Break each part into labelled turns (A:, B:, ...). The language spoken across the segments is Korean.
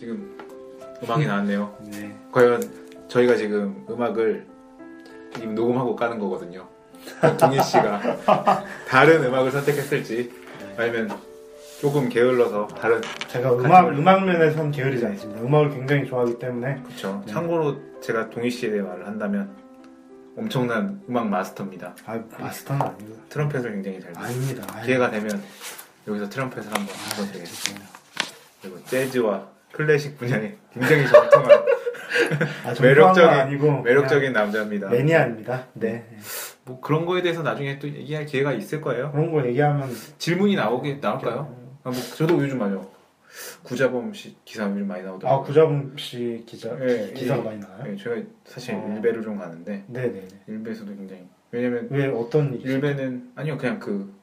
A: 지금 음악이 나왔네요.
B: 네.
A: 과연 저희가 지금 음악을 지금 녹음하고 까는 거거든요. 동희 씨가 다른 음악을 선택했을지 아니면 조금 게을러서 다른
B: 제가 음악 음악 면에선 게으르지 않습니다. 음악을 굉장히 좋아하기 때문에
A: 그렇죠.
B: 네.
A: 참고로 제가 동희 씨에 대해 말을 한다면 엄청난 음악 마스터입니다.
B: 아 마스터는 아닙니다.
A: 트럼펫을 굉장히 잘.
B: 아닙니다. 아닙니다.
A: 기회가 되면 여기서 트럼펫을 한번
B: 아,
A: 불러드리겠습니다.
B: 죄송해요.
A: 그리고 재즈와 클래식 분야에 굉장히 정통한
B: 아,
A: 매력적인
B: 건 아니고
A: 매력적인 남자입니다.
B: 매니아입니다. 네.
A: 뭐 그런 거에 대해서 나중에 또 얘기할 기회가 있을 거예요.
B: 그런 거 얘기하면
A: 질문이 나오게 나올까요? 아, 뭐 저도 요즘 많이 구자범 씨 기사 요즘 많이
B: 아
A: 나오더라고요.
B: 구자봉 씨 기자
A: 예,
B: 기사가
A: 예.
B: 많이 나와요.
A: 네, 제가 사실
B: 어.
A: 일베를 좀 가는데
B: 네네네.
A: 일베에서도 굉장히 왜냐면
B: 왜 어떤 일?
A: 일베는 아니요 그냥 그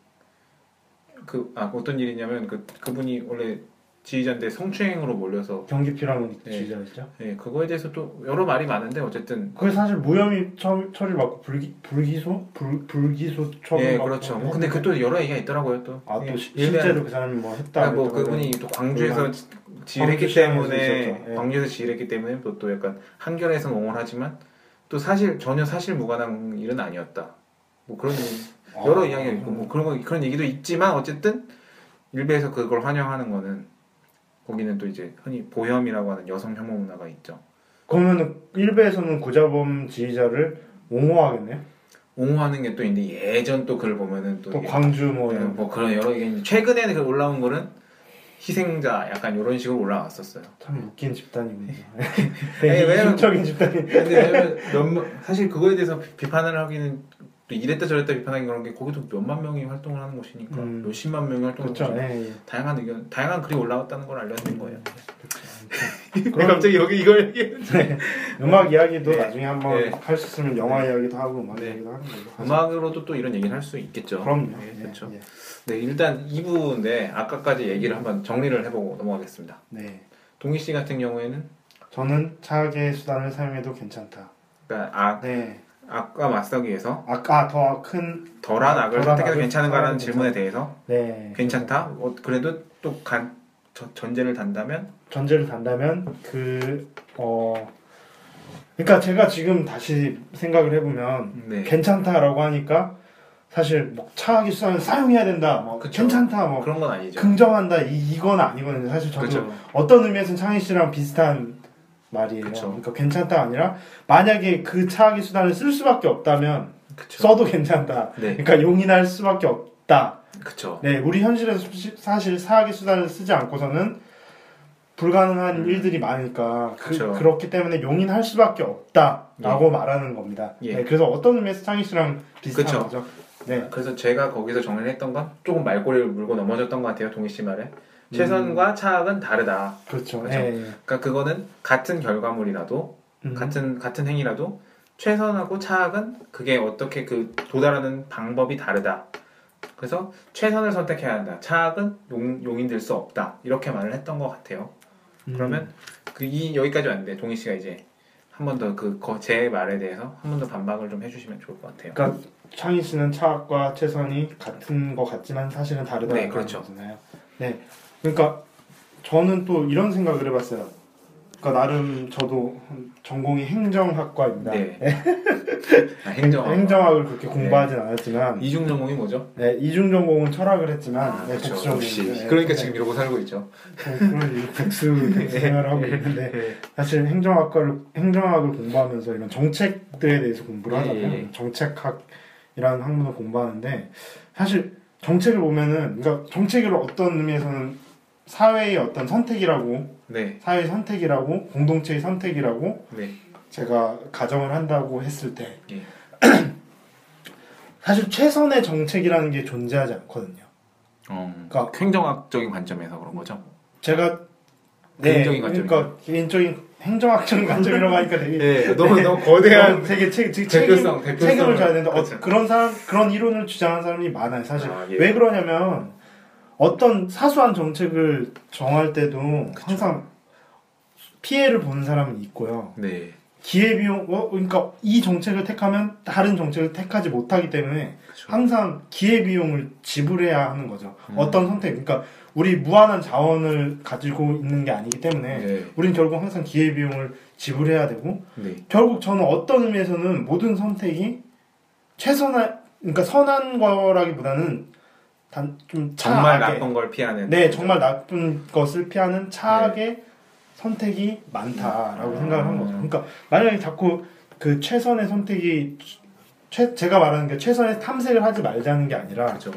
A: 그 아 어떤 일이냐면 그 그분이 원래 지휘자인데 성추행으로 몰려서
B: 경기 필요한
A: 네.
B: 주의자였죠.
A: 예 그거에 대해서 또 여러 말이 많은데 어쨌든
B: 그게 사실 무혐의 처, 처리 받고 불기 불기소 불 불기소 처리
A: 예
B: 받고
A: 그렇죠. 뭐 근데 그 또 여러 얘기가 있더라고요 또.
B: 아또
A: 예,
B: 실제로 그 사람이 뭐 했다.
A: 그러니까 뭐 그분이 또 광주에서
B: 광주
A: 지휘했기 때문에.
B: 예.
A: 광주에서 지휘했기 때문에 또, 또 약간 한결에서 옹호하지만 또 사실 전혀 사실 무관한 일은 아니었다. 뭐 그런 여러
B: 아.
A: 이야기가 있고 뭐 그런 거 그런 얘기도 있지만 어쨌든 일베에서 그걸 환영하는 거는 거기는 또 이제 흔히 보혐이라고 하는 여성 혐오 문화가 있죠.
B: 그러면은 일베에서는 구자범 지휘자를 옹호하겠네요.
A: 옹호하는 게 또 있는데 예전 또 글을 보면은 또,
B: 또 광주 뭐
A: 네,
B: 이런
A: 뭐 그런 여러 게 있는데 최근에 그 올라온 거는 희생자 약간 이런 식으로 올라왔었어요.
B: 참 웃긴 집단이군요.
A: 아니,
B: 되게 이중적인 집단이.
A: 근데 사실 그거에 대해서 비판을 하기는 또 이랬다 저랬다 비판하기 그런 게 거기도 몇만 명이 활동을 하는 곳이니까
B: 음.
A: 몇십만 명이 활동을
B: 그렇죠.
A: 하고
B: 예, 예.
A: 다양한 의견, 다양한 글이 올라왔다는 걸 알려드린 거예요.
B: 그렇죠.
A: 왜 갑자기 여기 이걸 얘기해?
B: 음악 이야기도
A: 네.
B: 나중에 한번
A: 네.
B: 할수 있으면 영화 이야기도 하고 음악
A: 네.
B: 이야기도 하는 거죠.
A: 음악으로도 또 이런 얘기를 할 수 있겠죠.
B: 그럼요.
A: 네,
B: 예,
A: 그렇죠.
B: 예.
A: 네, 일단 2부인데 아까까지 얘기를 한번 정리를 해보고 넘어가겠습니다.
B: 네.
A: 동희 씨 같은 경우에는
B: 저는 차악의 수단을 사용해도 괜찮다.
A: 그러니까 악,
B: 네.
A: 악과 맞서기 위해서
B: 아까 더큰
A: 덜한 악을
B: 덜한
A: 선택해도
B: 악을
A: 괜찮은가라는 질문에 대해서
B: 네.
A: 괜찮다. 어, 그래도 또 간, 저- 전제를 단다면
B: 전제를 단다면 그 어. 그러니까 제가 지금 다시 생각을 해보면
A: 네.
B: 괜찮다라고 하니까 사실 뭐 차악의 수단을 사용해야 된다, 뭐
A: 그쵸.
B: 괜찮다, 뭐
A: 그런 건 아니죠.
B: 긍정한다 이 이건 아니거든요. 사실 저도
A: 그렇죠.
B: 어떤 의미에서는 창희 씨랑 비슷한 말이에요.
A: 그쵸.
B: 그러니까 괜찮다 아니라 만약에 그 차악의 수단을 쓸 수밖에 없다면
A: 그렇죠.
B: 써도 괜찮다.
A: 네.
B: 그러니까 용인할 수밖에 없다.
A: 그렇죠.
B: 네, 우리 현실에서 시- 사실 사악의 수단을 쓰지 않고서는 불가능한
A: 음.
B: 일들이 많으니까 그,
A: 그쵸.
B: 그 렇기 때문에 용인할 수밖에 없다라고 말하는 겁니다.
A: 예.
B: 네, 그래서 어떤 의미에서 창희 씨랑 비슷한
A: 그쵸.
B: 거죠. 네,
A: 그래서 제가 거기서 정리를 했던 건 조금 말꼬리를 물고 넘어졌던 것 같아요. 동희 씨 말에. 최선과 차악은 다르다.
B: 그렇죠.
A: 그쵸.
B: 예, 예.
A: 그러니까 그거는 같은 결과물이라도
B: 음.
A: 같은 같은 행위라도 최선하고 차악은 그게 어떻게 그 도달하는 방법이 다르다. 그래서 최선을 선택해야 한다. 차악은 용, 용인될 수 없다. 이렇게 말을 했던 것 같아요.
B: 음.
A: 그러면 그 이 여기까지 왔는데 동희 씨가 이제 한 번 더 그 제 말에 대해서 한 번 더 반박을 좀 해주시면 좋을 것 같아요.
B: 그러니까 창희 씨는 차악과 최선이 같은 것 같지만 사실은 다르다.
A: 네, 그렇죠.
B: 거잖아요. 네, 그러니까 저는 또 이런 생각을 해봤어요. 그러니까 나름 저도 전공이 행정학과입니다.
A: 네. 아, 행정.
B: 행정학을 그렇게 공부하진 않았지만
A: 이중 전공이 뭐죠?
B: 네, 이중 전공을 철학을 했지만
A: 아,
B: 네,
A: 그렇죠. 역시.
B: 네,
A: 그러니까
B: 네,
A: 지금 이러고 살고 있죠.
B: 네, 그런 일, 복수 생활을 하고 있는데
A: 네.
B: 사실 행정학과를 행정학을 공부하면서 이런 정책들에 대해서 공부를
A: 예,
B: 하잖아요.
A: 예.
B: 정책학이라는 학문을 공부하는데 사실 정책을 보면은 그러니까 정책을 어떤 의미에서는 사회의 어떤 선택이라고
A: 네.
B: 사회의 선택이라고 공동체의 선택이라고
A: 네.
B: 제가 가정을 한다고 했을 때
A: 예.
B: 사실 최선의 정책이라는 게 존재하지 않거든요.
A: 어,
B: 그러니까-
A: 행정학적인 관점에서 그런 거죠.
B: 제가 네. 그러니까 개인적인 행정학적인 관점이라고 하니까 되게
A: 네, 너무 너무 거대한
B: 너무 되게 책, 책,
A: 대표성,
B: 책임,
A: 대표성을-
B: 져야 되는데 어,
A: 그렇죠.
B: 그런 사람 그런 이론을 주장하는 사람이 많아요. 사실
A: 아, 예.
B: 왜 그러냐면 어떤 사소한 정책을 정할 때도 항상 피해를 보는 사람은 있고요.
A: 네,
B: 기회비용 어, 그러니까 이 정책을 택하면 다른 정책을 택하지 못하기 때문에
A: 그렇죠.
B: 항상 기회비용을 지불해야 하는 거죠.
A: 음.
B: 어떤 선택 그러니까 우리 무한한 자원을 가지고 있는 게 아니기 때문에
A: 네,
B: 우린 결국 항상 기회비용을 지불해야 되고
A: 네,
B: 결국 저는 어떤 의미에서는 모든 선택이 최선한 그러니까 선한 거라기보다는 단 좀
A: 정말
B: 차하게
A: 나쁜 걸 피하는.
B: 네 정말 나쁜 것을 피하는 차하게 선택이 많다라고
A: 음.
B: 생각을 한 거죠. 그러니까 만약에 자꾸 그 최선의 선택이 최, 제가 말하는 게 최선의 탐색을 하지 말자는 게 아니라
A: 그렇죠.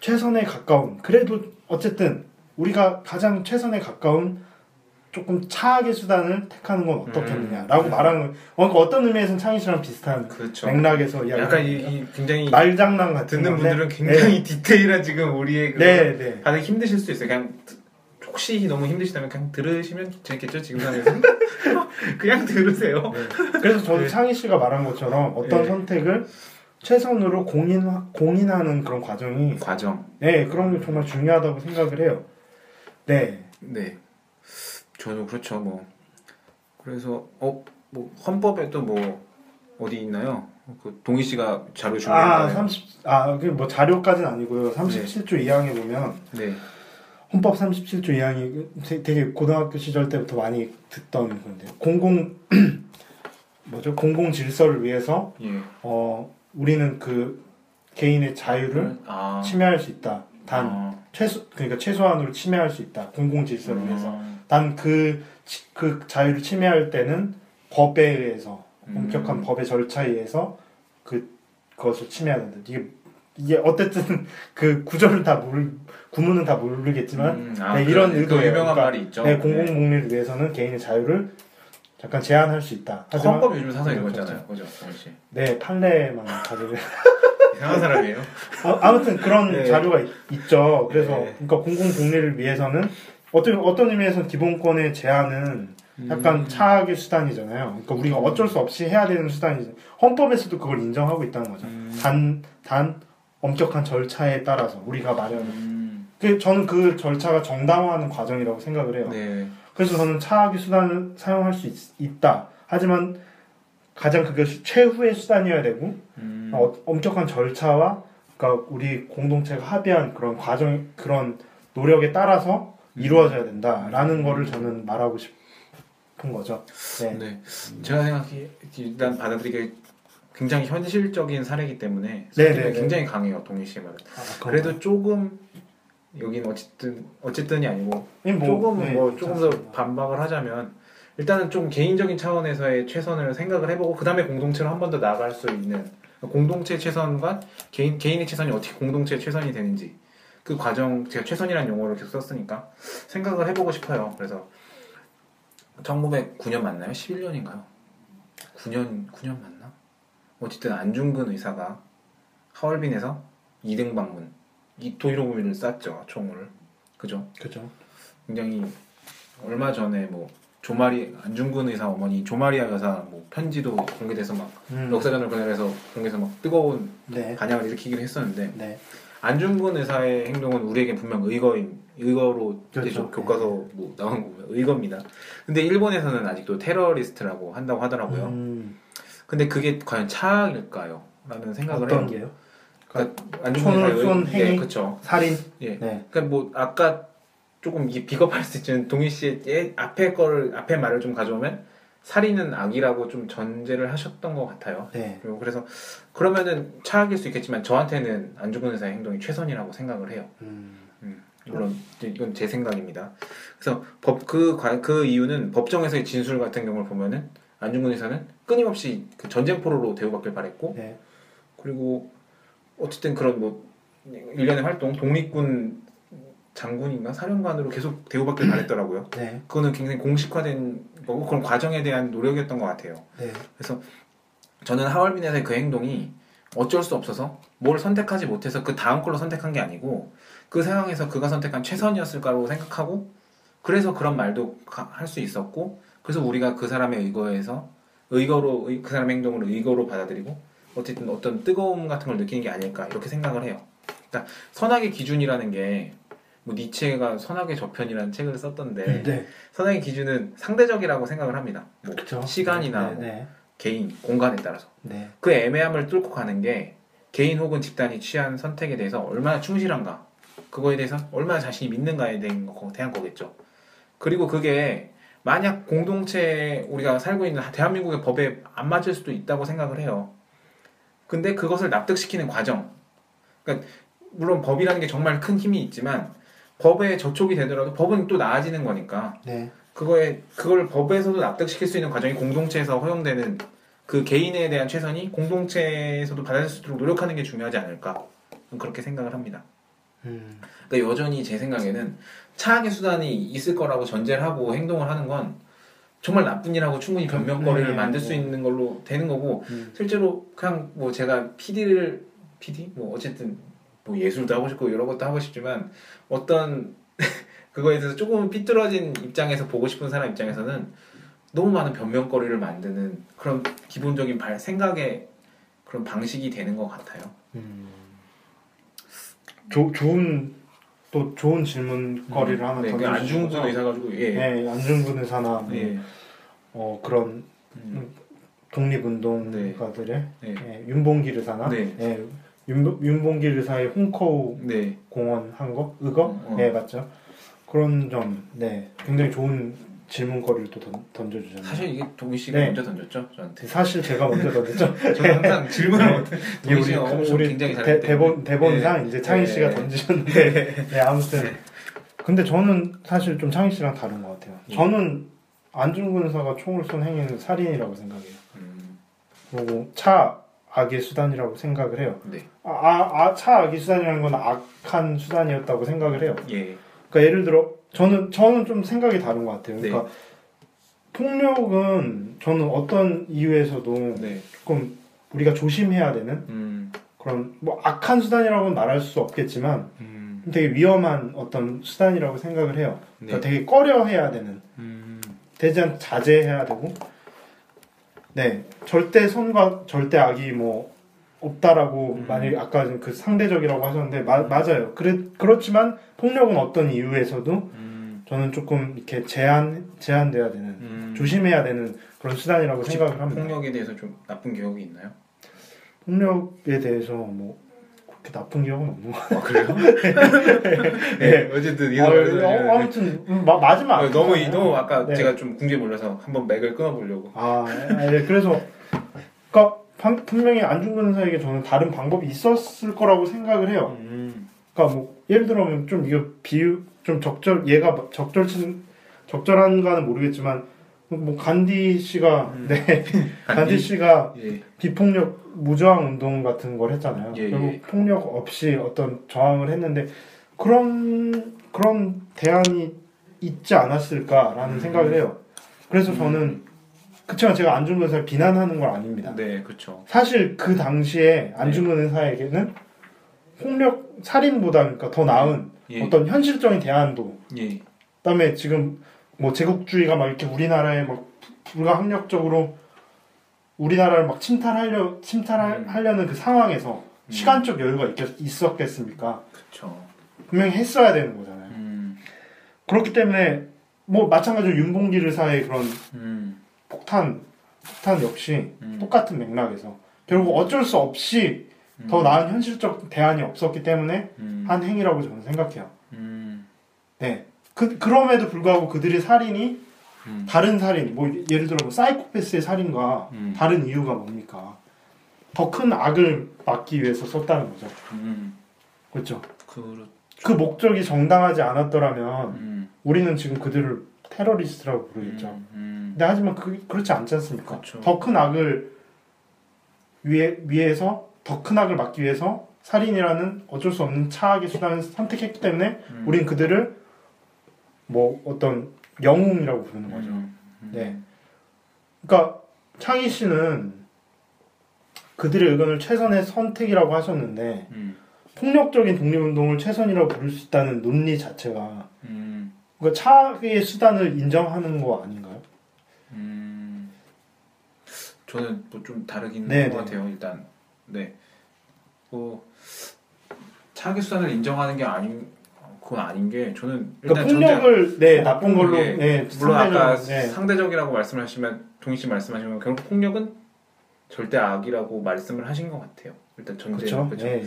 B: 최선에 가까운 그래도 어쨌든 우리가 가장 최선에 가까운 조금 차악의 수단을 택하는 건 어떻겠느냐라고
A: 음.
B: 말하는 거. 어, 그러니까 어떤 의미에서는 창희 씨랑 비슷한
A: 그렇죠.
B: 맥락에서.
A: 약간 이, 이 굉장히
B: 말장난 같은
A: 듣는
B: 건데.
A: 분들은 굉장히 디테일한 지금 우리의 그
B: 네, 네.
A: 다들 힘드실 수 있어요. 그냥 혹시 너무 힘드시다면 그냥 들으시면 재밌겠죠 지금 상황에서 그냥 들으세요.
B: 네. 그래서 저는
A: 네.
B: 창희 씨가 말한 것처럼 어떤
A: 네.
B: 선택을 최선으로 공인 공인하는 그런 과정이
A: 과정.
B: 네 그런 게 정말 중요하다고 생각을 해요. 네.
A: 네. 저도 그렇죠. 뭐 그래서 어 뭐 헌법에도 뭐 어디 있나요? 그 동희 씨가 자료
B: 아. 30, 아, 그게 뭐 자료까지는 아니고요. 37조 2항에 보면
A: 네.
B: 헌법 37조 2항이 되게 고등학교 시절 때부터 많이 듣던 건데요. 공공 뭐죠? 공공 질서를 위해서
A: 예.
B: 어 우리는 그 개인의 자유를
A: 아.
B: 침해할 수 있다. 단
A: 아.
B: 최소 그러니까 최소한으로 침해할 수 있다. 공공 질서를 위해서.
A: 음.
B: 단그 그 자유를 침해할 때는 법에 의해서
A: 음.
B: 엄격한 법의 절차에 의해서 그 그것을 된다. 이게 이게 어쨌든 그 구절은 다 모르 구문은 다 모르겠지만
A: 음, 아,
B: 네, 이런
A: 그
B: 의도예요.
A: 유명한
B: 그러니까
A: 말이 있죠.
B: 네, 공공복리를 위해서는 개인의 자유를 잠깐 제한할 수 있다.
A: 네. 헌법 요즘 사서 읽었잖아요. 그죠? 동희 씨.
B: 네 판례만 가지고
A: 이상한 사람이에요.
B: 아, 아무튼 그런
A: 네.
B: 자료가 있, 죠 그래서
A: 네.
B: 그러니까 공공복리를 위해서는 어떤 어떤 의미에서는 기본권의 제한은 약간
A: 음.
B: 차악의 수단이잖아요. 그러니까 우리가 어쩔 수 없이 해야 되는 수단이죠. 헌법에서도 그걸 인정하고 있다는 거죠.
A: 음.
B: 단, 단 엄격한 절차에 따라서 우리가 마련.
A: 음.
B: 그 저는 그 절차가 정당화하는 과정이라고 생각을 해요.
A: 네.
B: 그래서 저는 차악의 수단을 사용할 수 있, 다 하지만 가장 그것이 최후의 수단이어야 되고
A: 음.
B: 어, 엄격한 절차와 그러니까 우리 공동체가 합의한 그런 과정 그런 노력에 따라서 이루어져야 된다라는 거를 저는 말하고 싶은 거죠. 네.
A: 네. 제가 생각해 일단 받아들이기 굉장히 현실적인 사례이기 때문에
B: 네,
A: 느낌이
B: 네, 네.
A: 굉장히 강해요. 동희 씨의 말은.
B: 아,
A: 그래도 조금 여기는 어쨌든 어쨌든이 아니고
B: 뭐,
A: 조금
B: 네,
A: 뭐 조금 더. 반박을 하자면 일단은 좀 개인적인 차원에서의 최선을 생각을 해보고 그 다음에 공동체로 한 번 더 나아갈 수 있는 공동체 최선과 개인 개인의 최선이 어떻게 공동체 최선이 되는지 그 과정 제가 최선이라는 용어를 계속 썼으니까 생각을 해보고 싶어요. 그래서 1909년 맞나요? 11년인가요? 9년 9년 맞나? 어쨌든 안중근 의사가 하얼빈에서 2등 방문 이토 히로부미를 쐈죠 총을 그죠?
B: 그죠.
A: 굉장히 얼마 전에 뭐 조마리 안중근 의사 어머니 조마리아 여사 뭐 편지도 공개돼서 막
B: 음,
A: 역사전을 보내서 공개해서 막 뜨거운
B: 네.
A: 반향을 일으키기도 했었는데
B: 네.
A: 안중근 의사의 행동은 우리에게 분명 의거인 의거로
B: 그렇죠.
A: 교과서 뭐 나온 거고요 의거입니다. 근데 일본에서는 아직도 테러리스트라고 한다고 하더라고요.
B: 음,
A: 근데 그게 과연 차악일까요? 라는 생각을
B: 어떤
A: 해요.
B: 게요?
A: 그러니까
B: 총을
A: 안중근
B: 쏜
A: 의사의? 예, 그렇죠.
B: 살인.
A: 예.
B: 네.
A: 그러니까 뭐 아까 조금 이게 비겁할 수 있지만 동희 씨의 예- 앞에 거를 앞에 말을 좀 가져오면 살인은 악이라고 좀 전제를 하셨던 것 같아요.
B: 네.
A: 그리고 그래서 그러면은 차악일 수 있겠지만 저한테는 안중근 의사의 행동이 최선이라고 생각을 해요.
B: 음,
A: 물론 이제 이건 제 생각입니다. 그래서 법그그 이유는 법정에서의 진술 같은 경우를 보면은 안중근 의사는 끊임없이 그 전쟁 포로로 대우받길 바랬고
B: 네.
A: 그리고 어쨌든 그런 뭐 일련의 활동 독립군 장군인가 사령관으로 계속 대우받길 바랬더라고요.
B: 네.
A: 그거는 굉장히 공식화된 거고 그런 과정에 대한 노력이었던 것 같아요.
B: 네.
A: 그래서 저는 하얼빈에서의 그 행동이 어쩔 수 없어서 뭘 선택하지 못해서 그 다음 걸로 선택한 게 아니고 그 상황에서 그가 선택한 최선이었을까라고 생각하고 그래서 그런 말도 할 수 있었고 그래서 우리가 그 사람의 의거에서 의거로 의- 그 사람의 행동을 의거로 받아들이고 어쨌든 어떤 뜨거움 같은 걸 느끼는 게 아닐까 이렇게 생각을 해요. 그러니까 선악의 기준이라는 게 뭐 니체가 선악의 저편이라는 책을 썼던데
B: 네.
A: 선악의 기준은 상대적이라고 생각을 합니다. 뭐
B: 그렇죠.
A: 시간이나
B: 네,
A: 뭐
B: 네.
A: 개인, 공간에 따라서
B: 네.
A: 그 애매함을 뚫고 가는 게 개인 혹은 집단이 취한 선택에 대해서 얼마나 충실한가 그거에 대해서 얼마나 자신이 믿는가에 대한, 거, 대한 거겠죠. 그리고 그게 만약 공동체 우리가 살고 있는 대한민국의 법에 안 맞을 수도 있다고 생각을 해요. 근데 그것을 납득시키는 과정. 그러니까 물론 법이라는 게 정말 큰 힘이 있지만 법에 저촉이 되더라도 법은 또 나아지는 거니까
B: 네.
A: 그거에 그걸 법에서도 납득시킬 수 있는 과정이 공동체에서 허용되는 그 개인에 대한 최선이 공동체에서도 받아들일 수 있도록 노력하는 게 중요하지 않을까 그렇게 생각을 합니다.
B: 음.
A: 그러니까 여전히 제 생각에는 차악의 수단이 있을 거라고 전제를 하고 행동을 하는 건 정말 나쁜 일하고 충분히 변명거리를
B: 네,
A: 만들 수
B: 네.
A: 있는 걸로 되는 거고
B: 음.
A: 실제로 그냥 뭐 제가 PD를 PD 뭐 어쨌든 뭐 예술도 하고 싶고 여러 것도 하고 싶지만 어떤 그거에 대해서 조금 삐뚤어진 입장에서 보고 싶은 사람 입장에서는 너무 많은 변명거리를 만드는 그런 기본적인 발, 생각의 그런 방식이 되는 것 같아요.
B: 음. 조, 좋은 또 좋은 질문거리를 하나
A: 네, 그
B: 던져주신
A: 안중근? 의사 가지고 예.
B: 네, 안중근 의사나 뭐,
A: 예.
B: 어, 그런
A: 음,
B: 독립운동가들의
A: 네.
B: 예, 윤봉길 의사나
A: 네.
B: 예, 윤, 윤봉길 의사의 홍커우
A: 네.
B: 공원 한 거? 의거?
A: 어, 어.
B: 네 맞죠. 그런 점, 네 굉장히 좋은 질문거리를 또 던, 던져주셨네요.
A: 사실 이게 동희 씨가
B: 네.
A: 먼저 던졌죠 저한테.
B: 사실 제가 먼저 던졌죠.
A: 저는 항상 질문을 못.
B: 이게
A: 동희 씨가 엄청
B: 우리
A: 굉장히
B: 대, 대본. 대본상
A: 네.
B: 이제 창희 씨가
A: 네.
B: 던지셨는데 네 아무튼 근데 저는 사실 좀 창희 씨랑 다른 것 같아요.
A: 예.
B: 저는 안중근 의사가 총을 쏜 행위는 살인이라고 생각해요.
A: 음,
B: 그리고 차 악의 수단이라고 생각을 해요.
A: 네.
B: 아, 아, 아, 차 악의 수단이라는 건 악한 수단이었다고 생각을 해요.
A: 예.
B: 그러니까 예를 들어 저는 저는 좀 생각이 다른 것 같아요.
A: 네.
B: 그러니까 폭력은 저는 어떤 이유에서도
A: 네.
B: 조금 우리가 조심해야 되는
A: 음.
B: 그런 뭐 악한 수단이라고는 말할 수 없겠지만
A: 음.
B: 되게 위험한 어떤 수단이라고 생각을 해요.
A: 네.
B: 그러니까 되게 꺼려해야 되는
A: 음.
B: 대장 자제해야 되고 네 절대 선과 절대 악이 뭐 없다라고
A: 음.
B: 만약 아까 그 상대적이라고 하셨는데 마- 맞아요. 그래 그렇지만 폭력은 어떤 이유에서도
A: 음.
B: 저는 조금 이렇게 제한 제한돼야 되는
A: 음.
B: 조심해야 되는 그런 수단이라고 생각을 합니다.
A: 폭력에 대해서 좀 나쁜 기억이 있나요?
B: 폭력에 대해서 뭐 그렇게 나쁜 기억은 없는
A: 것아 그래요?
B: 네.
A: 어쨌든
B: 같아요. 어, 아무튼 음, 마, 안
A: 아, 너무
B: 되잖아요.
A: 너무 아까
B: 네.
A: 제가 좀 궁지에 몰려서 한번 맥을 끊어보려고.
B: 아, 예, 그래서 그러니까 방- 분명히 안중근 의사에게 저는 다른 방법이 있었을 거라고 생각을 해요.
A: 음.
B: 그러니까 뭐 예를 들면 좀 이거 비유 좀 적절 얘가 적절치 적절한가는 모르겠지만 뭐 간디 씨가
A: 음.
B: 네 간디 씨가
A: 예.
B: 비폭력 무저항 운동 같은 걸 했잖아요.
A: 예,
B: 결국
A: 예.
B: 폭력 없이 어떤 저항을 했는데 그런 그런 대안이 있지 않았을까라는
A: 음.
B: 생각을 해요. 그래서
A: 음.
B: 저는 그렇지만 제가 안중근 의사를 비난하는 건 아닙니다.
A: 네, 그렇죠.
B: 사실 그 당시에 안중근 의사에게는 폭력 살인보다 그러니까 더 나은
A: 예.
B: 어떤 현실적인 대안도
A: 예.
B: 그다음에 지금 뭐 제국주의가 막 이렇게 우리나라에 막 불가항력적으로 우리나라를 막 침탈하려 침탈하려는 그 상황에서
A: 음.
B: 시간적 여유가 있겠, 있었겠습니까?
A: 그렇죠.
B: 분명히 했어야 되는 거잖아요.
A: 음.
B: 그렇기 때문에 뭐 마찬가지로 윤봉길 의사의 그런
A: 음.
B: 폭탄 폭탄 역시
A: 음.
B: 똑같은 맥락에서 결국 어쩔 수 없이 더
A: 음.
B: 나은 현실적 대안이 없었기 때문에
A: 음.
B: 한 행위라고 저는 생각해요.
A: 음.
B: 네. 그, 그럼에도 불구하고 그들의 살인이
A: 음.
B: 다른 살인, 뭐 예를 들어 뭐 사이코패스의 살인과
A: 음.
B: 다른 이유가 뭡니까? 더 큰 악을 막기 위해서 썼다는 거죠.
A: 음.
B: 그렇죠.
A: 그렇.
B: 그 목적이 정당하지 않았더라면
A: 음.
B: 우리는 지금 그들을 테러리스트라고 부르겠죠.
A: 음. 음.
B: 근데 하지만 그, 그렇지 않지 않습니까?
A: 그렇죠.
B: 더큰 악을 위해, 위해서 더 큰 악을 막기 위해서 살인이라는 어쩔 수 없는 차악의 수단을 선택했기 때문에
A: 음.
B: 우린 그들을 뭐 어떤 영웅이라고 부르는 거죠.
A: 음. 음.
B: 네. 그러니까 창희 씨는 그들의 의견을 최선의 선택이라고 하셨는데
A: 음.
B: 폭력적인 독립운동을 최선이라고 부를 수 있다는 논리 자체가
A: 음.
B: 그러니까 차의 수단을 인정하는 거 아닌가요?
A: 음. 저는 뭐좀 다르긴
B: 네,
A: 한것
B: 네.
A: 같아요. 일단 네. 뭐 차기 수단을 인정하는 게 아닌 그건 아닌 게 저는
B: 그러니까 폭력을 네 나쁜 걸로
A: 예,
B: 네,
A: 물론 아까
B: 상대적- 네.
A: 상대적이라고 말씀하시면 동희 씨 말씀하시면 결국 폭력은 절대 악이라고 말씀을 하신 것 같아요. 일단 전제
B: 그렇죠.
A: 그렇죠.
B: 네.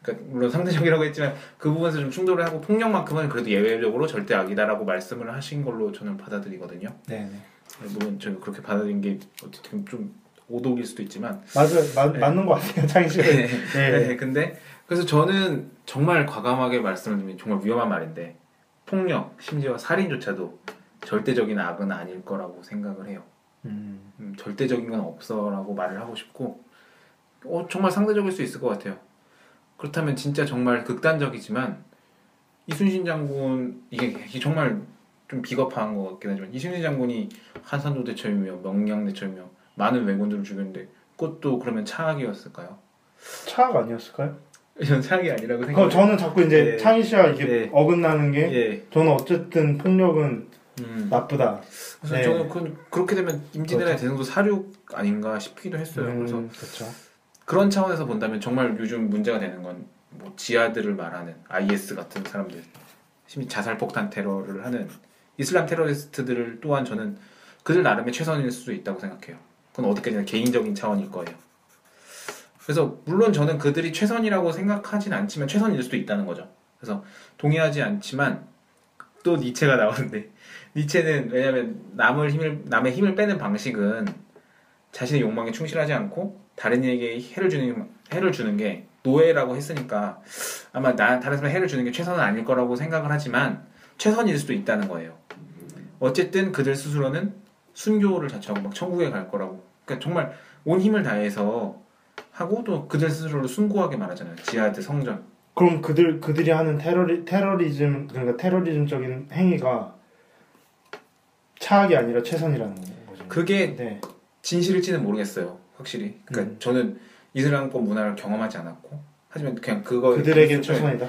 A: 그러니까 물론 상대적이라고 했지만 그 부분에서 좀 충돌을 하고 폭력만큼은 그래도 예외적으로 절대 악이다라고 말씀을 하신 걸로 저는 받아들이거든요.
B: 네. 네.
A: 물론 저는 그렇게 받아들인 게 어쨌든 좀 오독일 수도 있지만
B: 맞아요. 마-
A: 네.
B: 맞는 것 같아요. 창희 씨가. 네.
A: 네, 근데 그래서 저는 정말 과감하게 말씀을 드리면 정말 위험한 말인데 폭력 심지어 살인조차도 절대적인 악은 아닐 거라고 생각을 해요.
B: 음.
A: 음, 절대적인 건 없어라고 말을 하고 싶고 어, 정말 상대적일 수 있을 것 같아요. 그렇다면 진짜 정말 극단적이지만 이순신 장군 이게, 정말 좀 비겁한 것 같긴 하지만 이순신 장군이 한산도 대첩이며 명량 대첩이며 많은 왜군들을 죽였는데 그것도 그러면 차악이었을까요?
B: 차가 아니었을까요?
A: 차악이 아니라고
B: 그
A: 생각해요.
B: 저는 자꾸 이제
A: 네.
B: 창희 씨가 이게
A: 네.
B: 어긋나는 게
A: 예.
B: 저는 어쨌든 폭력은
A: 음.
B: 나쁘다.
A: 그래서
B: 네.
A: 저는 그, 그렇게 되면 임진왜란
B: 그렇죠.
A: 대성도 사륙 아닌가 싶기도 했어요. 그래서
B: 음, 그렇죠.
A: 그런 차원에서 본다면 정말 요즘 문제가 되는 건 뭐 지하들을 말하는 IS 같은 사람들, 심히 자살 폭탄 테러를 하는 이슬람 테러리스트들을 또한 저는 그들 나름의 최선일 수도 있다고 생각해요. 그건 어떻게든 개인적인 차원일 거예요. 그래서 물론 저는 그들이 최선이라고 생각하진 않지만 최선일 수도 있다는 거죠. 그래서 동의하지 않지만 또 니체가 나오는데 니체는 왜냐하면 남을 힘을 남의 힘을 빼는 방식은 자신의 욕망에 충실하지 않고 다른 이에게 해를 주는 해를 주는 게 노예라고 했으니까 아마 나 다른 사람에 해를 주는 게 최선은 아닐 거라고 생각을 하지만 최선일 수도 있다는 거예요. 어쨌든 그들 스스로는 순교를 자처하고 막 천국에 갈 거라고. 그러니까 정말 온 힘을 다해서 하고 또 그들 스스로를 숭고하게 말하잖아요. 지하드 성전.
B: 그럼 그들 그들이 하는 테러리 테러리즘 그러니까 테러리즘적인 행위가 차악이 아니라 최선이라는 거죠.
A: 그게
B: 네.
A: 진실일지는 모르겠어요. 확실히. 그러니까
B: 음.
A: 저는 이슬람권 문화를 경험하지 않았고 하지만 그냥 그거
B: 그들에게 최선이다.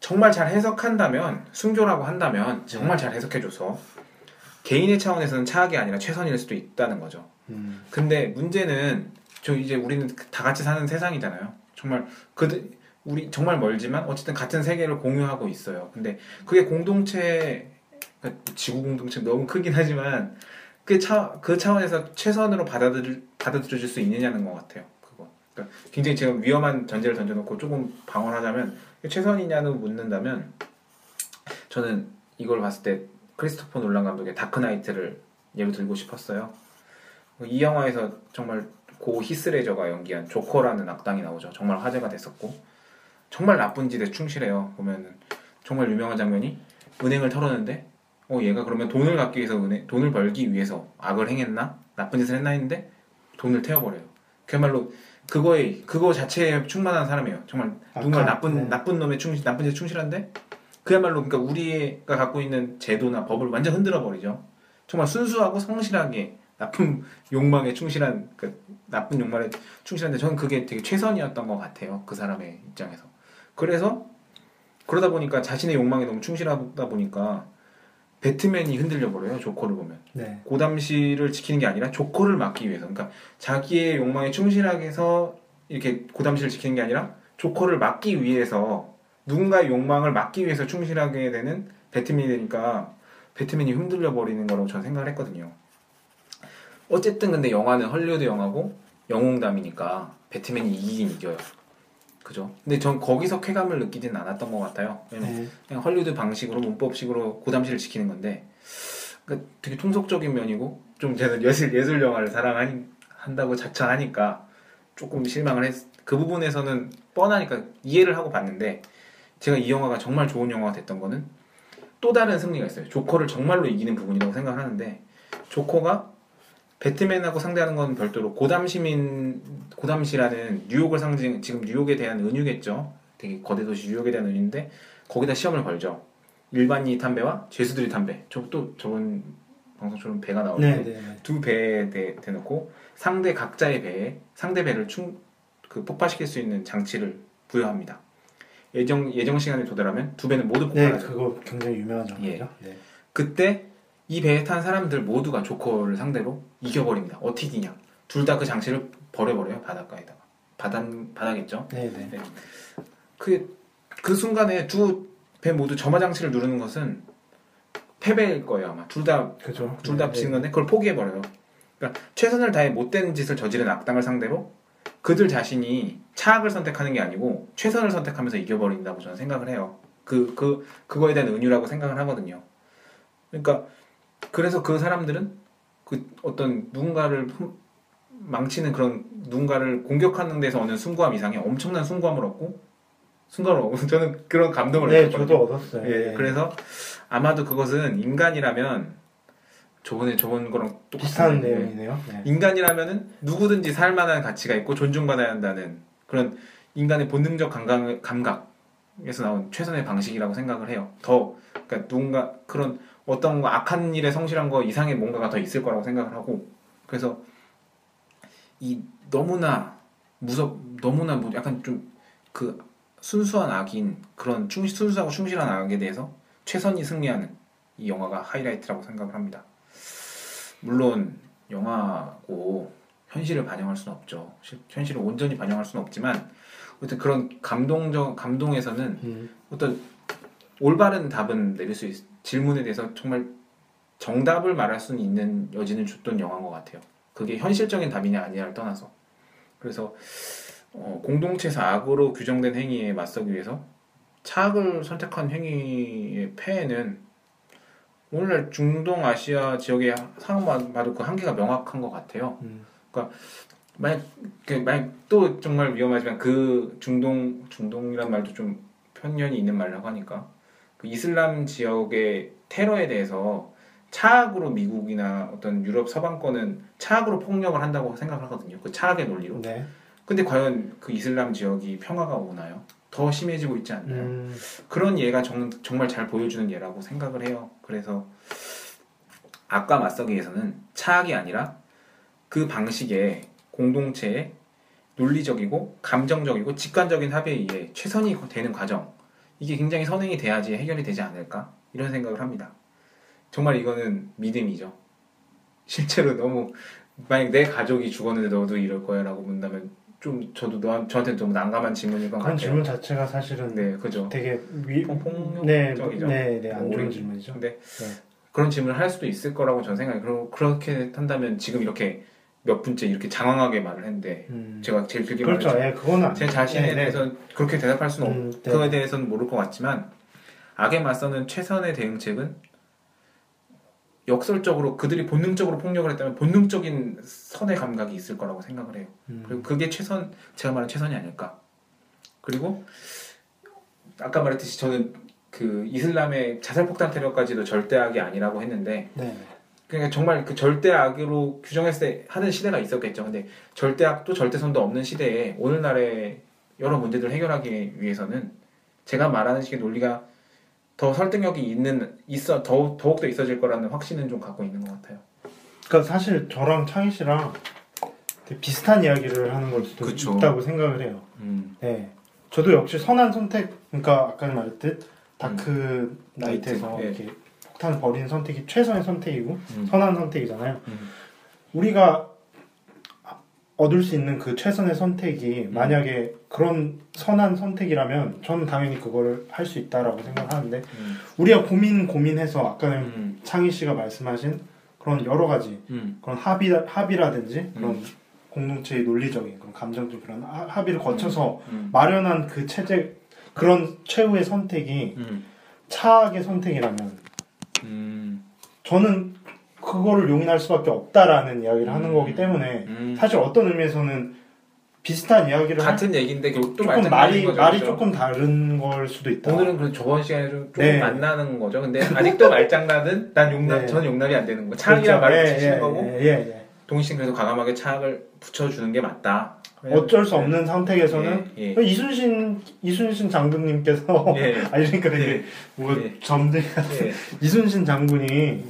A: 정말 잘 해석한다면 순교라고 한다면 정말 잘 해석해줘서 개인의 차원에서는 차악이 아니라 최선일 수도 있다는 거죠.
B: 음.
A: 근데 문제는 저 이제 우리는 다 같이 사는 세상이잖아요. 정말 그들 우리 정말 멀지만 어쨌든 같은 세계를 공유하고 있어요. 근데 그게 공동체 그러니까 지구 공동체 너무 크긴 하지만 그 차 그 차원에서 최선으로 받아들 받아들여질 수 있느냐는 것 같아요. 그거. 그러니까 굉장히 지금 위험한 전제를 던져놓고 조금 방언하자면 최선이냐는 묻는다면 저는 이걸 봤을 때 크리스토퍼 놀란 감독의 다크나이트를 예로 들고 싶었어요. 이 영화에서 정말 고 히스레저가 연기한 조커라는 악당이 나오죠. 정말 화제가 됐었고 정말 나쁜 짓에 충실해요. 보면은 정말 유명한 장면이 은행을 털었는데 어 얘가 그러면 돈을 갖기 위해서 은행 돈을 벌기 위해서 악을 행했나 나쁜 짓을 했나 했는데 돈을 태워버려요. 그야말로 그거에 그거 자체에 충만한 사람이에요. 정말 누군가
B: 악한,
A: 나쁜
B: 네.
A: 나쁜 놈의 충실 나쁜 짓에 충실한데 그야말로 그러니까 우리가 갖고 있는 제도나 법을 완전 흔들어 버리죠. 정말 순수하고 성실하게 나쁜 욕망에 충실한 그 나쁜 욕망에 충실한데 저는 그게 되게 최선이었던 것 같아요. 그 사람의 입장에서. 그래서 그러다 보니까 자신의 욕망에 너무 충실하다 보니까 배트맨이 흔들려 버려요. 조커를 보면.
B: 네.
A: 고담시를 지키는 게 아니라 조커를 막기 위해서. 그러니까 자기의 욕망에 충실하게 해서 이렇게 고담시를 지키는 게 아니라 조커를 막기 위해서 누군가의 욕망을 막기 위해서 충실하게 되는 배트맨이 되니까 배트맨이 흔들려 버리는 거라고 저는 생각을 했거든요. 어쨌든 근데 영화는 헐리우드 영화고 영웅담이니까 배트맨이 이기긴 이겨요. 그죠? 근데 전 거기서 쾌감을 느끼진 않았던 것 같아요.
B: 네.
A: 그냥 헐리우드 방식으로 문법식으로 고담시를 지키는 건데 그러니까 되게 통속적인 면이고 좀 저는 예술 예술 영화를 사랑한다고 자처하니까 조금 실망을 했. 그 부분에서는 뻔하니까 이해를 하고 봤는데 제가 이 영화가 정말 좋은 영화가 됐던 거는 또 다른 승리가 있어요. 조커를 정말로 이기는 부분이라고 생각을 하는데 조커가 배트맨하고 상대하는 건 별도로 고담 시민 고담시라는 뉴욕을 상징 지금 뉴욕에 대한 은유겠죠. 되게 거대 도시 뉴욕에 대한 은유인데 거기다 시험을 걸죠. 일반인이 담배와 죄수들이 담배. 저또 저번 방송처럼 배가 나올
B: 네,
A: 때
B: 네, 네.
A: 두 배에 대, 대놓고 상대 각자의 배에 상대 배를 충, 그 폭파시킬 수 있는 장치를 부여합니다. 예정 예정 시간에 도달하면 두 배는 모두
B: 네,
A: 폭발하죠.
B: 그거 굉장히 유명한 장면이죠.
A: 예.
B: 네.
A: 그때 이 배에 탄 사람들 모두가 조커를 상대로 이겨버립니다. 어떻게 이기냐? 둘 다 그 장치를 버려버려요 바닷가에다가 바다 바다겠죠.
B: 네, 네.
A: 그, 그 순간에 두 배 모두 점화 장치를 누르는 것은 패배일 거예요 아마 둘 다
B: 그죠.
A: 둘다
B: 네,
A: 비는 건데 그걸 포기해버려요. 그러니까 최선을 다해 못된 짓을 저지른 악당을 상대로 그들 자신이 차악을 선택하는 게 아니고 최선을 선택하면서 이겨버린다고 저는 생각을 해요. 그, 그, 그거에 대한 은유라고 생각을 하거든요. 그러니까 그래서 그 사람들은 그 어떤 누군가를 흠- 망치는 그런 누군가를 공격하는 데서 얻는 숭고함 이상의 엄청난 숭고함을 얻고 숭고함을 얻고 저는 그런 감동을
B: 네. 저도 얻었어요.
A: 예,
B: 네.
A: 그래서 아마도 그것은 인간이라면 저번에 저번 거랑
B: 비슷한
A: 똑같은데
B: 내용이네요. 네.
A: 인간이라면은 누구든지 살 만한 가치가 있고 존중받아야 한다는 그런 인간의 본능적 감각, 감각에서 나온 최선의 방식이라고 생각을 해요. 더 그러니까 누군가 그런 어떤 거 악한 일에 성실한 거 이상의 뭔가가 더 있을 거라고 생각을 하고 그래서 이 너무나 무섭 너무나 뭐 약간 좀 그 순수한 악인 그런 충 순수하고 충실한 악에 대해서 최선이 승리하는 이 영화가 하이라이트라고 생각을 합니다. 물론 영화고 현실을 반영할 수는 없죠. 실- 현실을 온전히 반영할 수는 없지만 어쨌든 그런 감동적 감동에서는
B: 음,
A: 어떤 올바른 답은 내릴 수 있, 질문에 대해서 정말 정답을 말할 수는 있는 여지는 줬던 영화인 것 같아요. 그게 현실적인 답이냐 아니냐를 떠나서 그래서 어, 공동체에서 악으로 규정된 행위에 맞서기 위해서 차악을 선택한 행위의 폐해는 오늘날 중동 아시아 지역의 상황만 봐도 그 한계가 명확한 것 같아요.
B: 음.
A: 만약 그 만약 또 정말 위험하지만 그 중동 중동이란 말도 좀 편견이 있는 말이라고 하니까 그 이슬람 지역의 테러에 대해서 차악으로 미국이나 어떤 유럽 서방권은 차악으로 폭력을 한다고 생각을 하거든요. 그 차악의 논리로.
B: 네.
A: 근데 과연 그 이슬람 지역이 평화가 오나요? 더 심해지고 있지 않나요?
B: 음,
A: 그런 예가 정, 정말 잘 보여주는 예라고 생각을 해요. 그래서 악과 맞서기 위해서는 차악이 아니라 그 방식의 공동체의 논리적이고 감정적이고 직관적인 합의에 의해 최선이 되는 과정 이게 굉장히 선행이 돼야지 해결이 되지 않을까 이런 생각을 합니다. 정말 이거는 믿음이죠. 실제로 너무 만약 내 가족이 죽었는데 너도 이럴 거야라고 묻는다면 좀 저도 너 저한테 좀 난감한 질문일 것
B: 그런
A: 같아요.
B: 질문 자체가 사실은
A: 네, 그죠.
B: 되게 위,
A: 폭- 폭력적이죠.
B: 네, 네, 네, 안 좋은 질문이죠.
A: 근데
B: 네.
A: 그런 질문을 할 수도 있을 거라고 저는 생각해요. 그렇게 한다면 지금 이렇게 몇 분째 이렇게 장황하게 말을 했는데
B: 음.
A: 제가 제일 길게
B: 그렇죠.
A: 말했죠.
B: 예, 그거는 안
A: 제. 자신에
B: 네, 네.
A: 대해서 그렇게 대답할 수는 없,
B: 음, 네.
A: 그거에 대해서는 모를 것 같지만 악에 맞서는 최선의 대응책은 역설적으로 그들이 본능적으로 폭력을 했다면 본능적인 선의 감각이 있을 거라고 생각을 해요.
B: 음.
A: 그리고 그게 최선 제가 말한 최선이 아닐까. 그리고 아까 말했듯이 저는 그 이슬람의 자살폭탄 테러까지도 절대악이 아니라고 했는데
B: 네.
A: 그러니까 정말 그 절대악으로 규정했을 때 하는 시대가 있었겠죠. 근데 절대악도 절대선도 없는 시대에 오늘날의 여러 문제들을 해결하기 위해서는 제가 말하는 식의 논리가 더 설득력이 있는 있어 더 더욱 더 있어질 거라는 확신은 좀 갖고 있는 것 같아요.
B: 그러니까 사실 저랑 창희 씨랑 비슷한 이야기를 하는 걸 수도
A: 그쵸.
B: 있다고 생각을 해요.
A: 음.
B: 네. 저도 역시 선한 선택, 그러니까 아까 말했듯 다크 나이트에서
A: 나이트, 예.
B: 이렇게 폭탄을 버리는 선택이 최선의 선택이고
A: 음.
B: 선한 선택이잖아요.
A: 음.
B: 우리가 얻을 수 있는 그 최선의 선택이 만약에 그런 선한 선택이라면 저는 당연히 그거를 할 수 있다라고 생각하는데
A: 음.
B: 우리가 고민 고민해서 아까는
A: 음.
B: 창희 씨가 말씀하신 그런 여러 가지
A: 음.
B: 그런 합의 합의라든지 그런
A: 음.
B: 공동체의 논리적인 그런 감정적 그런 하- 합의를 거쳐서
A: 음.
B: 마련한 그 체제 그런 최후의 선택이
A: 음.
B: 차악의 선택이라면
A: 음.
B: 저는 그거를 용인할 수밖에 없다라는 이야기를 하는
A: 음.
B: 거기 때문에
A: 음.
B: 사실 어떤 의미에서는 비슷한 이야기를 할-
A: 같은 얘기인데 결국 또
B: 조금 말이
A: 거죠,
B: 말이
A: 그죠?
B: 조금 다른 걸 수도 있다.
A: 오늘은 그 저번 시간에 좀,
B: 네.
A: 만나는 거죠. 근데 아직도 말장난은 난 용납,
B: 네.
A: 저는 용납이 안 되는 거.
B: 그렇죠.
A: 말을
B: 예,
A: 붙이는
B: 예,
A: 거고
B: 예, 예, 예.
A: 씨는 그래도 과감하게 차악을 붙여주는 게 맞다.
B: 어쩔 수 없는 선택에서는
A: 예, 예.
B: 이순신 이순신 장군님께서
A: 예.
B: 아니 그러니까 되게
A: 예.
B: 뭐
A: 예.
B: 점들
A: 예.
B: 이순신 장군이
A: 예.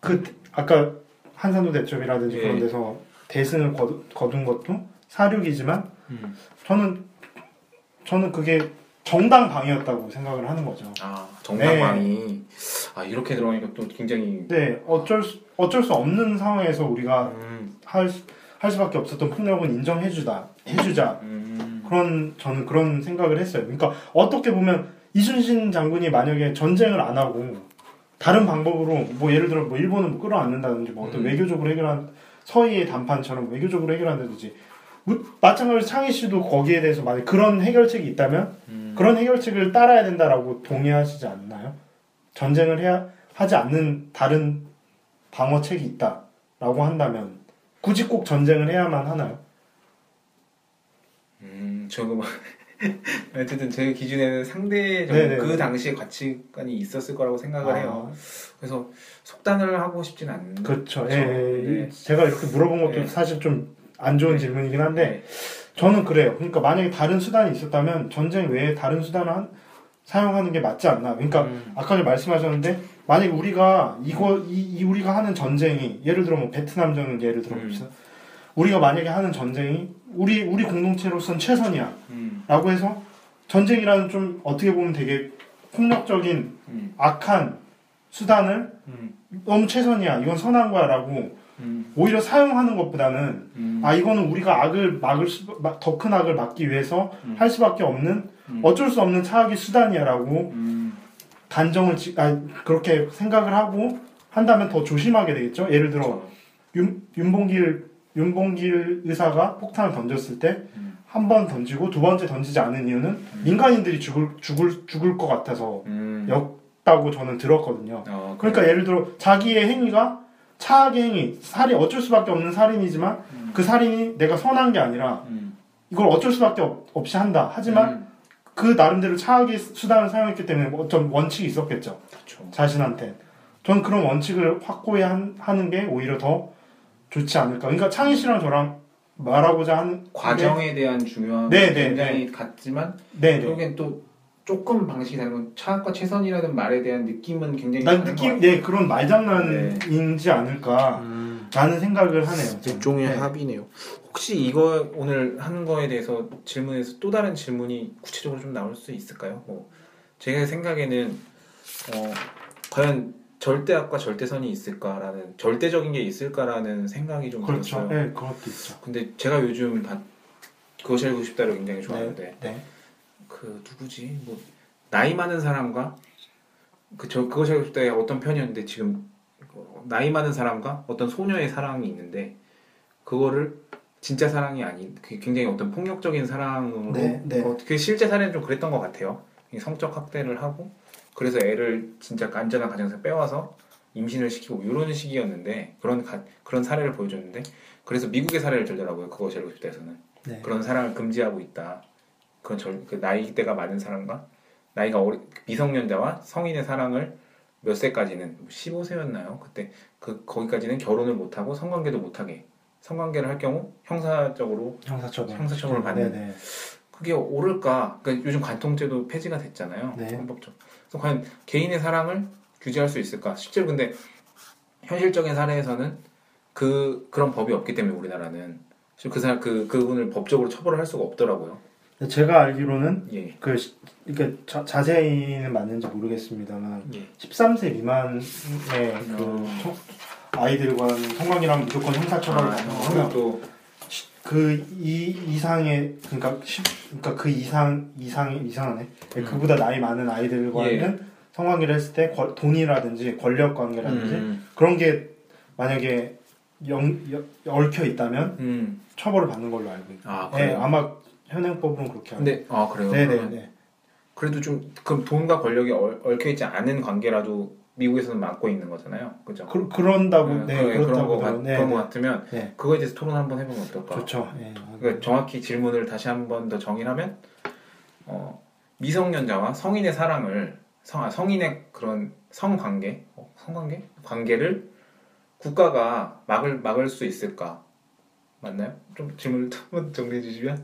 B: 그 아까 한산도 대첩이라든지
A: 예.
B: 그런 데서 대승을 거둔 것도 사륙이지만
A: 음.
B: 저는 저는 그게 정당방위였다고 생각을 하는 거죠.
A: 아 정당방위. 아 이렇게 들어가니까 또 굉장히.
B: 네, 어쩔 수, 어쩔 수 없는 상황에서 우리가
A: 음,
B: 할, 수- 할 수밖에 없었던 폭력은 인정해주다, 해주자.
A: 음,
B: 그런 저는 그런 생각을 했어요. 그러니까 어떻게 보면 이순신 장군이 만약에 전쟁을 안 하고 다른 방법으로 뭐 예를 들어 뭐 일본을 뭐 끌어안는다든지 뭐 어떤
A: 음.
B: 외교적으로 해결한 서해의 단판처럼 외교적으로 해결한다든지 뭐 마찬가지로 창희 씨도 거기에 대해서 만약 그런 해결책이 있다면
A: 음.
B: 그런 해결책을 따라야 된다라고 동의하시지 않나요? 전쟁을 해야 하지 않는 다른 방어책이 있다라고 한다면 굳이 꼭 전쟁을 해야만 하나요?
A: 음, 저거 뭐 어쨌든 제 기준에는 상대적으로
B: 네네.
A: 그 당시에 가치관이 있었을 거라고 생각을 해요. 그래서 속단을 하고 싶진 않는.
B: 아, 그렇죠.
A: 그렇죠.
B: 예, 예.
A: 네.
B: 제가 이렇게 물어본 것도
A: 네.
B: 사실 좀 안 좋은 질문이긴 한데
A: 네.
B: 저는 그래요. 그러니까 만약에 다른 수단이 있었다면 전쟁 외에 다른 수단을 한- 사용하는 게 맞지 않나. 그러니까
A: 음.
B: 아까 전에 말씀하셨는데 만약 우리가 이거 이, 이 우리가 하는 전쟁이 예를 들어 뭐 베트남전을 예를 들어 봅시다. 우리가 만약에 하는 전쟁이 우리 우리 공동체로선 최선이야라고
A: 음,
B: 해서 전쟁이라는 좀 어떻게 보면 되게 폭력적인
A: 음,
B: 악한 수단을
A: 음,
B: 너무 최선이야 이건 선한 거야라고
A: 음,
B: 오히려 사용하는 것보다는
A: 음,
B: 아 이거는 우리가 악을 막을 더 큰 악을 막기 위해서
A: 음.
B: 할 수밖에 없는
A: 음.
B: 어쩔 수 없는 차악의 수단이야라고
A: 음,
B: 단정을 지, 아, 그렇게 생각을 하고 한다면 더 조심하게 되겠죠. 예를 들어
A: 그렇죠.
B: 윤, 윤봉길 윤봉길 의사가 폭탄을 던졌을 때
A: 음.
B: 한번 던지고 두 번째 던지지 않은 이유는 민간인들이 죽을 죽을 죽을 것 같아서
A: 음.
B: 였다고 저는 들었거든요.
A: 어,
B: 그러니까 예를 들어 자기의 행위가 차악의 행위, 살인 어쩔 수밖에 없는 살인이지만
A: 음.
B: 그 살인이 내가 선한 게 아니라
A: 음,
B: 이걸 어쩔 수밖에 없, 없이 한다. 하지만
A: 음,
B: 그 나름대로 차악의 수단을 사용했기 때문에 어떤 원칙이 있었겠죠.
A: 그렇죠.
B: 자신한테. 저는 그런 원칙을 확고히 한- 하는 게 오히려 더 좋지 않을까. 그러니까 창희 씨랑 저랑 말하고자 하는
A: 과정에 대한 중요함이
B: 네, 네,
A: 굉장히 같지만
B: 네, 네.
A: 결국엔 또 조금 방식이 다른 건 차악과 최선이라는 말에 대한 느낌은 굉장히
B: 난 느낌. 네 그런 말장난인지 않을까 라는 생각을 하네요.
A: 일종의
B: 네.
A: 합이네요. 혹시 이거 오늘 하는 거에 대해서 질문에서 또 다른 질문이 구체적으로 좀 나올 수 있을까요? 뭐 제 생각에는 어, 과연 절대악과 절대선이 있을까라는 절대적인 게 있을까라는 생각이 좀
B: 그렇죠.
A: 들었어요.
B: 네, 그것도 있죠.
A: 근데 제가 요즘 다 그것이 알고 싶다를 굉장히 좋아하는데
B: 네.
A: 그 누구지? 뭐 나이 많은 사람과 그저 그것이 알고 싶다의 어떤 편이었는데 지금 어, 나이 많은 사람과 어떤 소녀의 사랑이 있는데 그거를 진짜 사랑이 아닌 그 굉장히 어떤 폭력적인 사랑으로
B: 네, 네.
A: 어, 그 실제 사례는 좀 그랬던 것 같아요. 이 성적 학대를 하고 그래서 애를 진짜 안전한 가정에서 빼와서 임신을 시키고 이런 식이었는데 그런 가- 그런 사례를 보여줬는데 그래서 미국의 사례를 들더라고요. 그것이 알고 싶다에서는.
B: 네.
A: 그런 사랑을 금지하고 있다. 그건 절, 그 나이대가 많은 사람과 나이가 어리, 미성년자와 성인의 사랑을 몇 세까지는 15세였나요? 그때 그 거기까지는 결혼을 못 하고 성관계도 못 하게 성관계를 할 경우 형사적으로
B: 형사처벌.
A: 형사처벌을 받는.
B: 네, 네.
A: 그게 옳을까? 그러니까 요즘 관통죄도 폐지가 됐잖아요.
B: 네.
A: 헌법적. 그래서 과연 개인의 사랑을 규제할 수 있을까? 실제로 근데 현실적인 사례에서는 그 그런 법이 없기 때문에 우리나라는 그 사람 그 그분을 법적으로 처벌을 할 수가 없더라고요.
B: 제가 알기로는
A: 예.
B: 그 시- 그러니까 자, 자세히는 맞는지 모르겠습니다만
A: 예.
B: 13세 미만의 그
A: 어.
B: 청- 아이들과는 성관계라면 무조건 형사 처벌을
A: 아,
B: 받는 거고요. 또그이 이상의 그러니까 십- 그러니까 그 이상 이상의 이상하네.
A: 음.
B: 그보다 나이 많은 아이들과는 성관계를 했을 때 권- 돈이라든지 권력 관계라든지
A: 음,
B: 그런 게 만약에 영, 여- 얽혀 있다면
A: 음.
B: 처벌을 받는 걸로 알고 있고.
A: 아,
B: 네? 아마 현행법은 그렇게 알고.
A: 근데 아 그래요.
B: 네네
A: 그러면
B: 네.
A: 그래도 좀 그럼 돈과 권력이 얼, 얽혀 있지 않은 관계라도 미국에서는 막고 있는 거잖아요. 그죠?
B: 그, 그런다고 네,
A: 그, 런
B: 그렇다고
A: 거 같,
B: 네,
A: 그런
B: 네.
A: 거 같으면
B: 네.
A: 그거에 대해서 토론 한번 해보면 어떨까?
B: 좋죠. 예.
A: 그러니까 정확히 질문을 다시 한 번 더 정의하면 어, 미성년자와 성인의 사랑을 성, 아, 성인의 그런 성관계 어, 성관계 관계를 국가가 막을 막을 수 있을까 맞나요? 좀 질문을 한번 정리해 주시면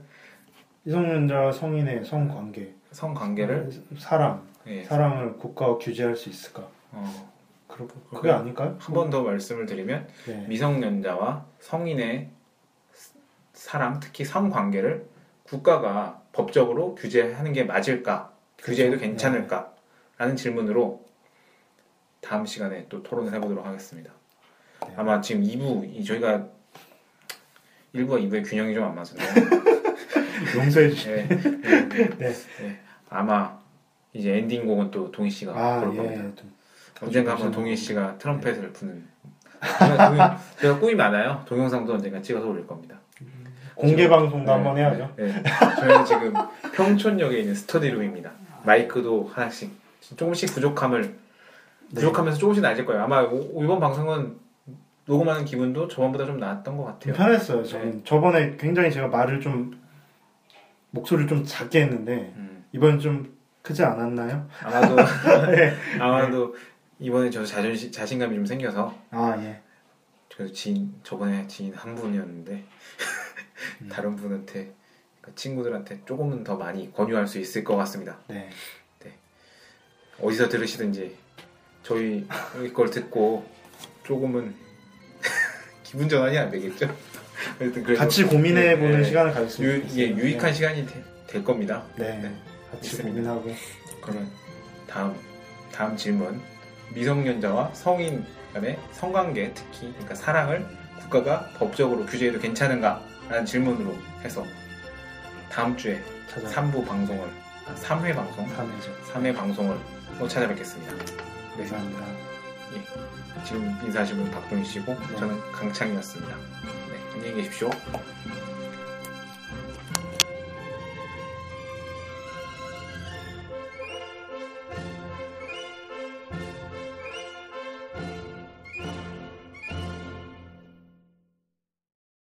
B: 미성년자와 성인의 성관계,
A: 성관계를
B: 사랑,
A: 예,
B: 사랑을 국가가 규제할 수 있을까?
A: 어,
B: 그렇고 그게 아닐까요?
A: 한 번 더 말씀을 드리면
B: 네.
A: 미성년자와 성인의 사랑, 특히 성관계를 국가가 법적으로 규제하는 게 맞을까? 규제해도
B: 그렇죠.
A: 괜찮을까? 라는 질문으로 다음 시간에 또 토론을 해보도록 하겠습니다.
B: 네.
A: 아마 지금 2부, 이 저희가 1부와 2부의 균형이 좀 안 맞았네요.
B: 용서해 주시.
A: 네, 네, 네.
B: 네.
A: 네. 아마 이제 엔딩곡은 또 동희 씨가
B: 아
A: 부를 겁니다.
B: 예. 좀
A: 언젠가 한번 동희 씨가 트럼펫을 부는 제가, 동영- 제가 꿈이 많아요. 동영상도 언젠가 찍어서 올릴 겁니다.
B: 공개 방송도
A: 네.
B: 한번 해야죠.
A: 네. 저희는 지금 평촌역에 있는 스터디룸입니다. 마이크도 하나씩 조금씩 부족함을
B: 네.
A: 부족하면서 조금씩 나아질 거예요. 아마 오- 이번 방송은 녹음하는 기분도 저번보다 좀 나았던
B: 것좀
A: 같아요.
B: 편했어요. 저는 저번에 굉장히 제가 말을 좀 목소리를 좀 작게 했는데
A: 음,
B: 이번 좀 크지 않았나요?
A: 아마도
B: 네.
A: 아마도 이번에 저도 자존심 자신감이 좀 생겨서
B: 아 예.
A: 그 지인 저번에 지인 한 분이었는데
B: 음.
A: 다른 분한테 그 친구들한테 조금은 더 많이 권유할 수 있을 것 같습니다.
B: 네.
A: 어디서 들으시든지 저희 걸 듣고 조금은 기분 전환이 안 되겠죠?
B: 같이 고민해
A: 네,
B: 보는
A: 네.
B: 시간을 가졌으면
A: 유,
B: 좋겠어요.
A: 이게 유익한 시간이 되- 될 겁니다.
B: 네.
A: 네.
B: 같이
A: 있습니다.
B: 고민하고
A: 그러면 다음 다음 질문 미성년자와 성인 간의 성관계 특히 그러니까 사랑을 국가가 법적으로 규제해도 괜찮은가라는 질문으로 해서 다음 주에
B: 찾아
A: 3부 방송을 아, 3회 방송
B: 하면서
A: 3회 방송을 또 찾아뵙겠습니다. 네,
B: 감사합니다.
A: 지금 인사하신 분 박동희 씨고
B: 네.
A: 저는 강창이었습니다. 네, 안녕히 계십시오.